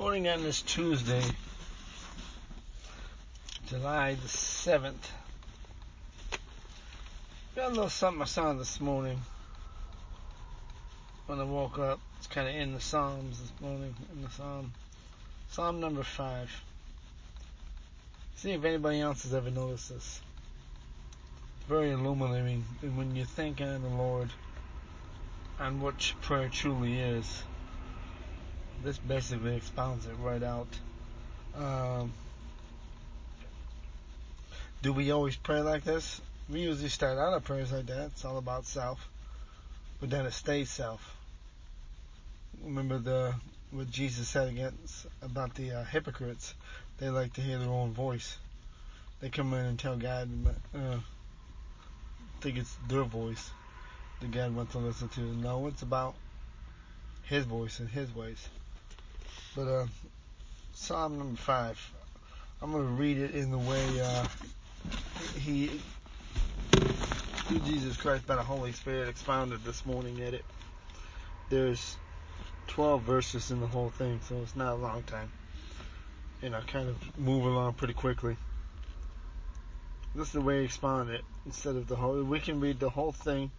Morning on this Tuesday, July the 7th. Got a little something I saw this morning when I woke up. It's kind of in the Psalms this morning, in the Psalm. Psalm number 5. See if anybody else has ever noticed this. Very illuminating when you think on the Lord and what prayer truly is this basically expounds it right out. Um, do we always pray like this? We usually start out our prayers like that. It's all about self, but then it stays self. Remember the what Jesus said against about the uh, hypocrites? They like to hear their own voice. They come in and tell God, uh, think it's their voice that God wants to listen to. No, it's about His voice and His ways. But uh, Psalm number five, I'm going to read it in the way uh, he, through Jesus Christ by the Holy Spirit, expounded this morning at it. There's 12 verses in the whole thing, so it's not a long time. And I kind of move along pretty quickly. This is the way he expounded it instead of the whole. We can read the whole thing,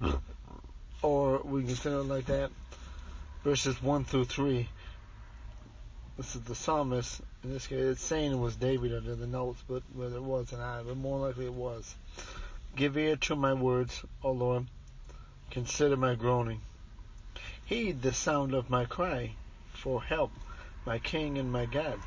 or we can consider it like that verses 1 through 3. This is the psalmist. In this case, it's saying it was David under the notes, but whether it was or not, but more likely it was. Give ear to my words, O Lord. Consider my groaning. Heed the sound of my cry for help, my King and my God.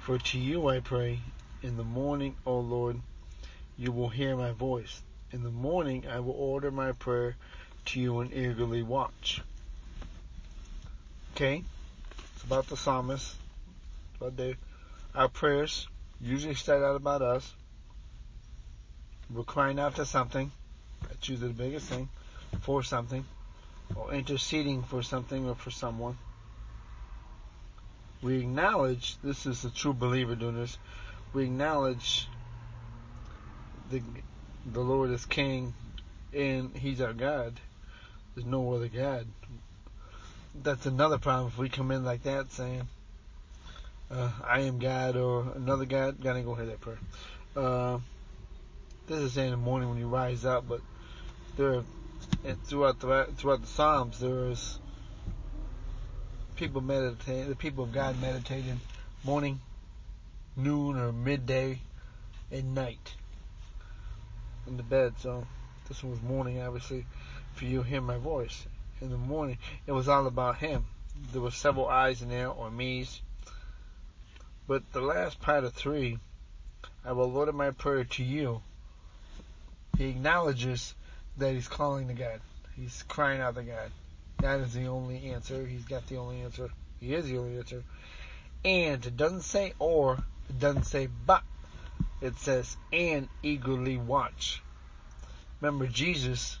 For to you I pray. In the morning, O Lord, you will hear my voice. In the morning I will order my prayer to you and eagerly watch. Okay? It's about the psalmist. About they, our prayers usually start out about us. We're crying out to something. That's usually the biggest thing. For something. Or interceding for something or for someone. We acknowledge, this is a true believer doing this, we acknowledge the, the Lord is King and He's our God. There's no other God that's another problem if we come in like that saying, uh, I am God or another God, gotta go ahead that prayer. Uh, this is saying in the morning when you rise up, but there, and throughout the throughout the Psalms, there is people meditate, the people of God meditating morning, noon, or midday, and night in the bed. So this one was morning, obviously, for you hear my voice in the morning, it was all about him. There were several eyes in there, or me's. But the last part of three, I will order my prayer to you. He acknowledges that he's calling to God. He's crying out to God. That is the only answer. He's got the only answer. He is the only answer. And it doesn't say or, it doesn't say but. It says and eagerly watch. Remember Jesus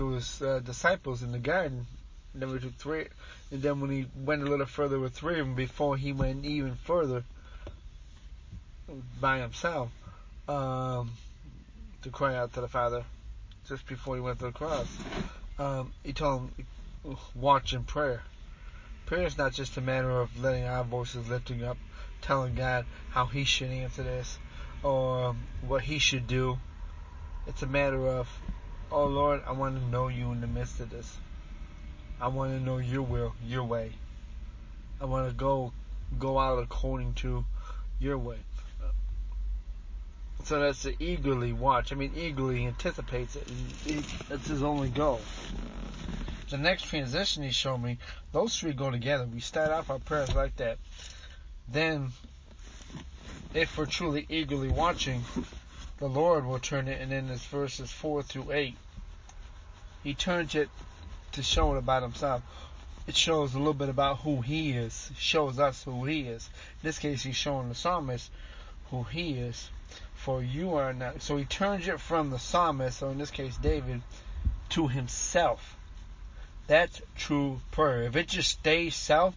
to his uh, disciples in the garden. And then three, and then when he went a little further with three of them, before he went even further by himself um, to cry out to the Father, just before he went to the cross, um, he told them, "Watch in prayer." Prayer is not just a matter of letting our voices lifting up, telling God how He should answer this or what He should do. It's a matter of Oh Lord, I want to know you in the midst of this. I want to know your will, your way. I want to go go out according to your way. So that's to eagerly watch. I mean, eagerly anticipates it. That's his only goal. The next transition he showed me, those three go together. We start off our prayers like that. Then, if we're truly eagerly watching, the Lord will turn it, and then this verses 4 through 8, he turns it to show it about himself. It shows a little bit about who he is. Shows us who he is. In this case, he's showing the psalmist who he is. For you are not. So he turns it from the psalmist, so in this case, David, to himself. That's true prayer. If it just stays self,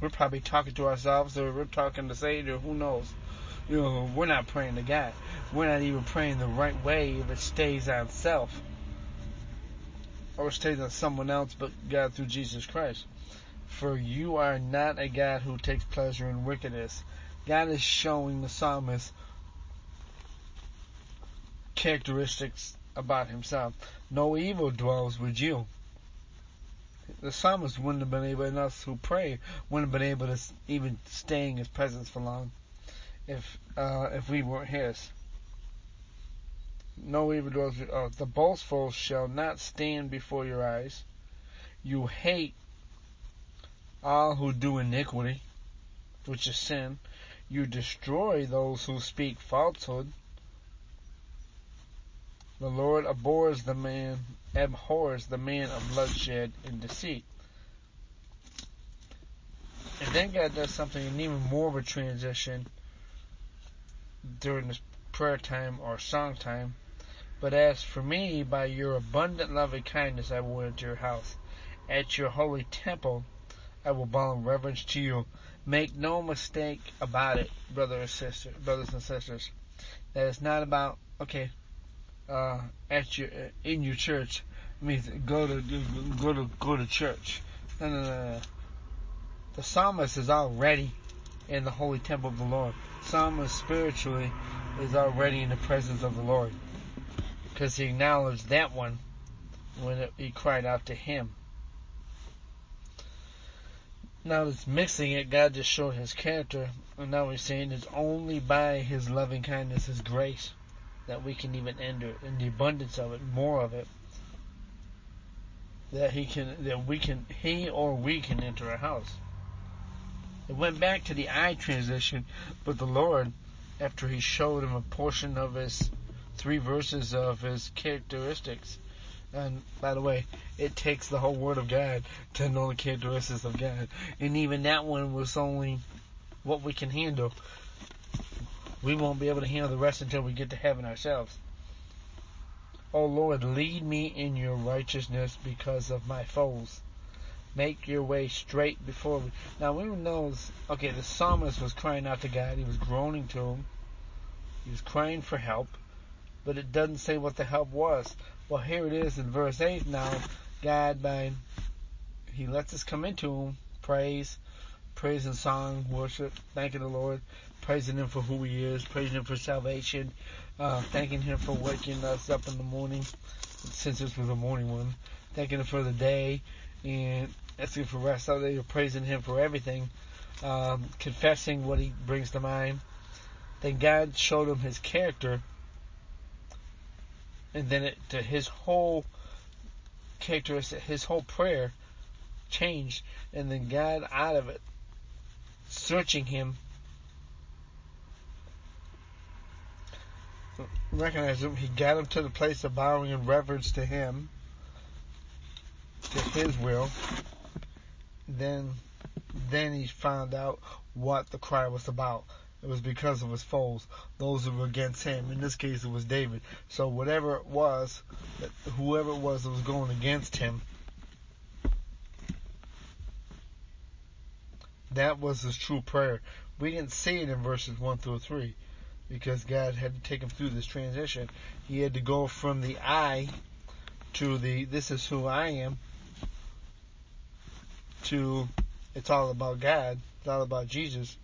we're probably talking to ourselves or we're talking to Satan or who knows. You know, we're not praying to God. We're not even praying the right way if it stays on self. or stays on someone else but God through Jesus Christ. For you are not a God who takes pleasure in wickedness. God is showing the psalmist characteristics about himself. No evil dwells with you. The psalmist wouldn't have been able, and us who pray, wouldn't have been able to even stay in his presence for long if uh, if we weren't his. No evil dwells with uh, The boastful shall not stand before your eyes. You hate all who do iniquity, which is sin. You destroy those who speak falsehood. The Lord abhors the man, abhors the man of bloodshed and deceit. And then God does something and even more of a transition during this prayer time or song time. But as for me, by your abundant loving kindness I will enter your house. At your holy temple I will bow in reverence to you. Make no mistake about it, brothers and sisters, brothers and sisters. That it's not about okay, uh, at your in your church means go to go to go to church. No, no, no, no. The psalmist is already in the holy temple of the Lord. Psalmist spiritually is already in the presence of the Lord because he acknowledged that one when it, he cried out to him. Now it's mixing it. God just showed His character, and now we're saying it's only by His loving kindness, His grace, that we can even enter in the abundance of it, more of it. That He can, that we can, He or we can enter a house. It went back to the I transition, but the Lord, after He showed him a portion of His three verses of His characteristics, and by the way, it takes the whole Word of God to know the characteristics of God. And even that one was only what we can handle. We won't be able to handle the rest until we get to heaven ourselves. Oh Lord, lead me in your righteousness because of my foes. Make your way straight before me. Now, who knows? Okay, the psalmist was crying out to God. He was groaning to him. He was crying for help. But it doesn't say what the help was. Well, here it is in verse 8 now. God, by, He lets us come into Him, praise, praise and song, worship, thanking the Lord, praising Him for who He is, praising Him for salvation, uh, thanking Him for waking us up in the morning, since this was a morning one, thanking Him for the day, and asking for rest out there, praising Him for everything, um, confessing what He brings to mind. Then God showed him His character and then it, to his whole characteristic, his whole prayer changed, and then God out of it, searching him, recognized him. He got him to the place of bowing in reverence to him, to his will. Then, then he found out what the cry was about. It was because of his foes, those who were against him. In this case, it was David. So whatever it was, whoever it was that was going against him, that was his true prayer. We didn't see it in verses 1 through 3 because God had to take him through this transition. He had to go from the I to the this is who I am to it's all about God, it's all about Jesus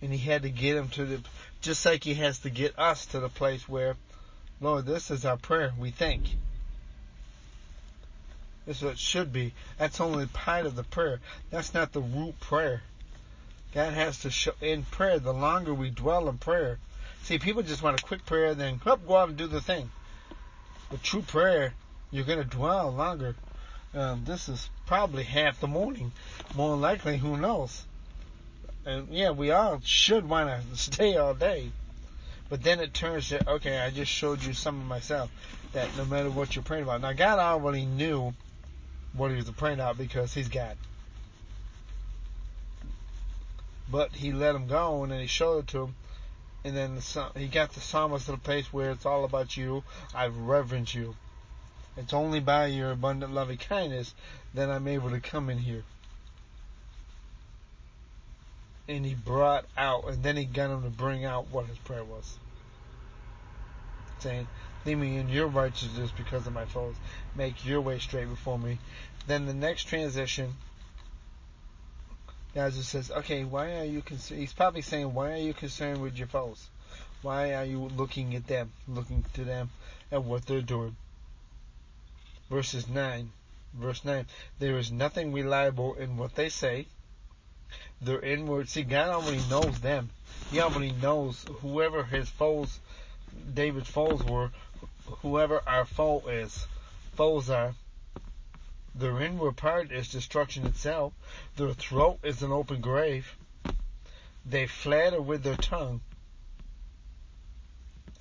and he had to get him to the, just like he has to get us to the place where, Lord, this is our prayer. We think. This is what should be. That's only part of the prayer. That's not the root prayer. God has to show in prayer. The longer we dwell in prayer, see, people just want a quick prayer, then up, go out and do the thing. But true prayer, you're going to dwell longer. Um, this is probably half the morning, more likely. Who knows? And yeah, we all should want to stay all day. But then it turns to, okay, I just showed you some of myself. That no matter what you're praying about. Now, God already knew what he was praying about because he's God. But he let him go and he showed it to him. And then the, he got the psalmist to the place where it's all about you. I reverence you. It's only by your abundant loving kindness that I'm able to come in here and he brought out, and then he got him to bring out what his prayer was. Saying, Lead me in your righteousness because of my foes. Make your way straight before me. Then the next transition, just says, okay, why are you concerned? He's probably saying, why are you concerned with your foes? Why are you looking at them, looking to them at what they're doing? Verses 9. Verse 9. There is nothing reliable in what they say. Their inward. See, God already knows them. He already knows whoever his foes, David's foes were, whoever our foe is, foes are. Their inward part is destruction itself. Their throat is an open grave. They flatter with their tongue.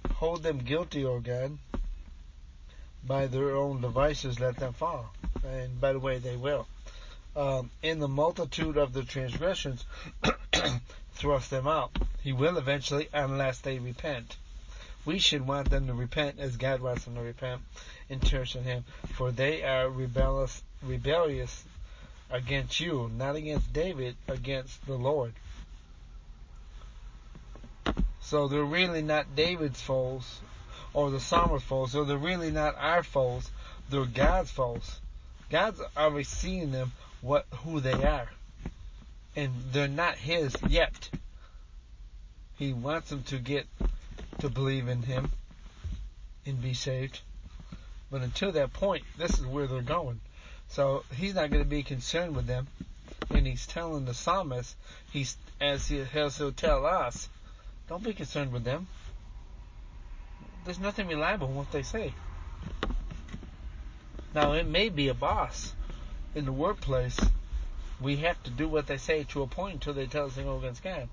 Hold them guilty, O God. By their own devices, let them fall. And by the way, they will. Um, in the multitude of the transgressions, thrust them out. He will eventually, unless they repent. We should want them to repent as God wants them to repent and turn to Him, for they are rebellious, rebellious against you, not against David, against the Lord. So they're really not David's foes or the psalmist's foes, so they're really not our foes, they're God's foes. God's already seeing them what who they are. And they're not his yet. He wants them to get to believe in him and be saved. But until that point, this is where they're going. So he's not going to be concerned with them. And he's telling the psalmist, he's as he, he'll tell us, don't be concerned with them. There's nothing reliable in what they say. Now it may be a boss in the workplace. We have to do what they say to a point until they tell us to go against God.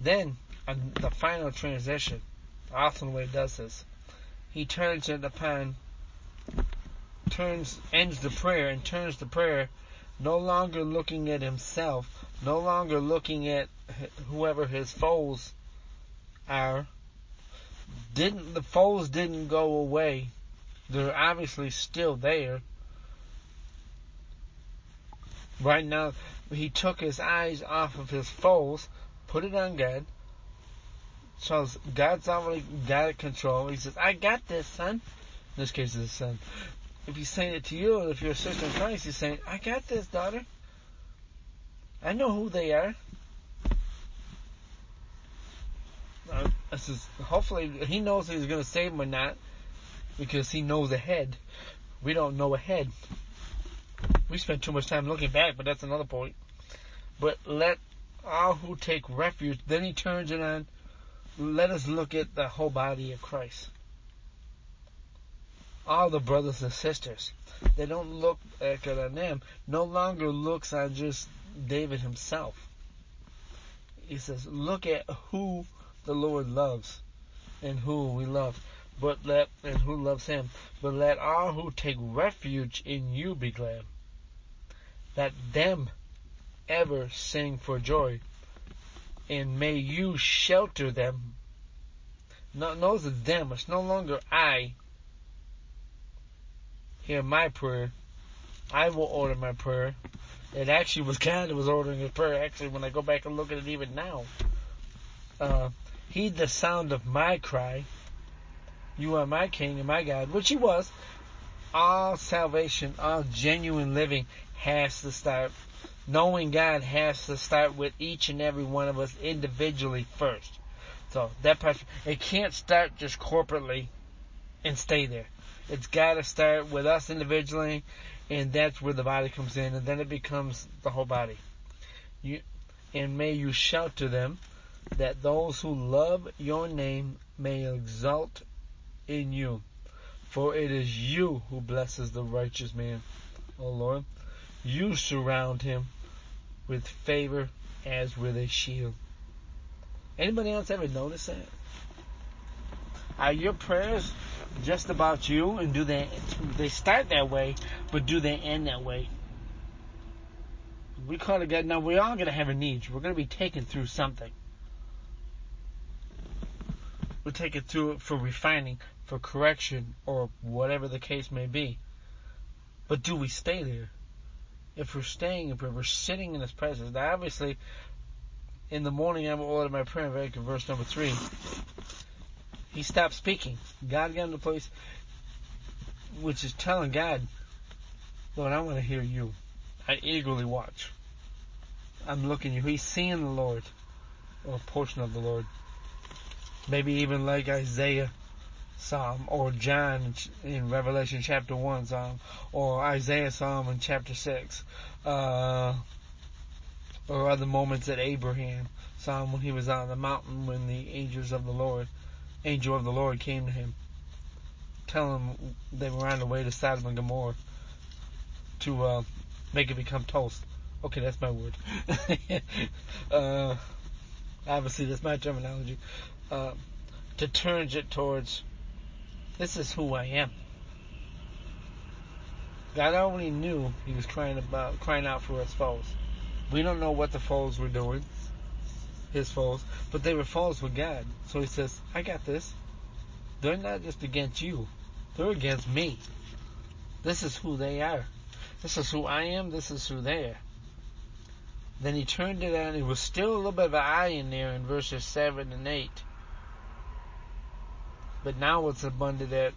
Then, on the final transition, he does this, he turns it upon, turns, ends the prayer and turns the prayer no longer looking at himself, no longer looking at whoever his foes are. Didn't the foes didn't go away? They're obviously still there. Right now, he took his eyes off of his foes, put it on God. So God's already got it control. He says, I got this, son. In this case, his son. If he's saying it to you, if you're a sister in Christ, he's saying, I got this, daughter. I know who they are. Uh, This is, hopefully, he knows he's going to save him or not because he knows ahead. We don't know ahead. We spend too much time looking back, but that's another point. But let all who take refuge, then he turns it on, let us look at the whole body of Christ. All the brothers and sisters. They don't look at them, no longer looks on just David himself. He says, look at who the Lord loves and who we love. But let and who loves him. But let all who take refuge in you be glad. Let them ever sing for joy. And may you shelter them. No, no, it's them. It's no longer I. Hear my prayer. I will order my prayer. It actually was God that was ordering his prayer. Actually, when I go back and look at it even now. Uh, heed the sound of my cry. You are my King and my God, which He was. All salvation, all genuine living has to start. Knowing God has to start with each and every one of us individually first. So that part, it can't start just corporately and stay there. It's got to start with us individually, and that's where the body comes in, and then it becomes the whole body. You, and may you shout to them that those who love your name may exult in you. For it is you who blesses the righteous man, O Lord. You surround him with favor as with a shield. Anybody else ever notice that? Are your prayers just about you and do they they start that way, but do they end that way? We call it God. Now we're all gonna have a need. We're gonna be taken through something. We'll take it through for refining for correction or whatever the case may be. But do we stay there? If we're staying, if we're sitting in His presence, now obviously, in the morning I will order my prayer, verse number three. He stopped speaking. God got in the place which is telling God, Lord, I want to hear you. I eagerly watch. I'm looking you. He's seeing the Lord, or a portion of the Lord. Maybe even like Isaiah Psalm, or John in Revelation chapter 1 Psalm, or Isaiah Psalm in chapter 6, uh, or other moments at Abraham Psalm when he was on the mountain when the angels of the Lord, angel of the Lord came to him, telling him they were on the way to Sodom and Gomorrah to uh, make it become toast. Okay, that's my word. uh, obviously, that's my terminology. Uh, to turn it towards, this is who I am. God already knew he was crying about, crying out for his foes. We don't know what the foes were doing, his foes, but they were foes with God. So he says, I got this. They're not just against you. They're against me. This is who they are. This is who I am. This is who they are. Then he turned it on. It was still a little bit of an eye in there in verses 7 and 8. But now it's abundant that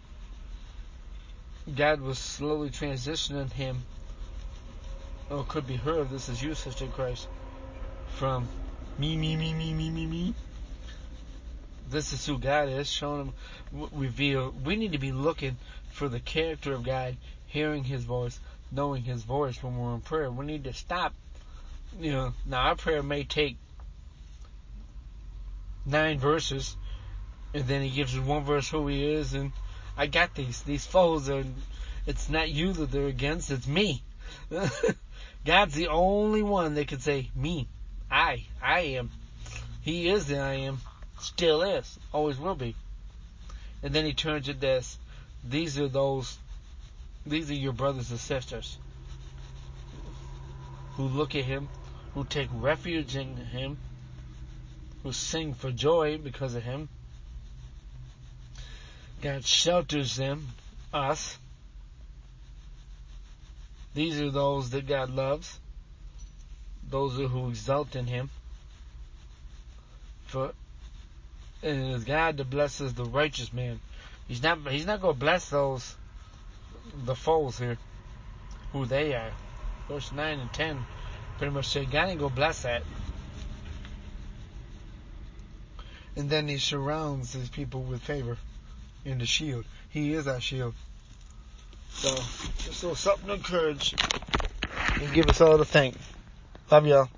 God was slowly transitioning him, or could be her, this is you, Sister Christ, from me, me, me, me, me, me, me. This is who God is, showing him, reveal. We need to be looking for the character of God, hearing His voice, knowing His voice when we're in prayer. We need to stop you know, now our prayer may take nine verses, and then he gives us one verse who he is, and I got these. These foes are, it's not you that they're against, it's me. God's the only one that can say, me, I, I am. He is the I am, still is, always will be. And then he turns to this, these are those, these are your brothers and sisters who look at him who take refuge in Him, who sing for joy because of Him. God shelters them, us. These are those that God loves, those who exult in Him. For it is God that blesses the righteous man. He's not. He's not going to bless those, the foes here, who they are. Verse nine and ten pretty much say, God ain't gonna bless that. And then he surrounds his people with favor in the shield. He is our shield. So, just a little something to encourage and give us all to thank. Love y'all.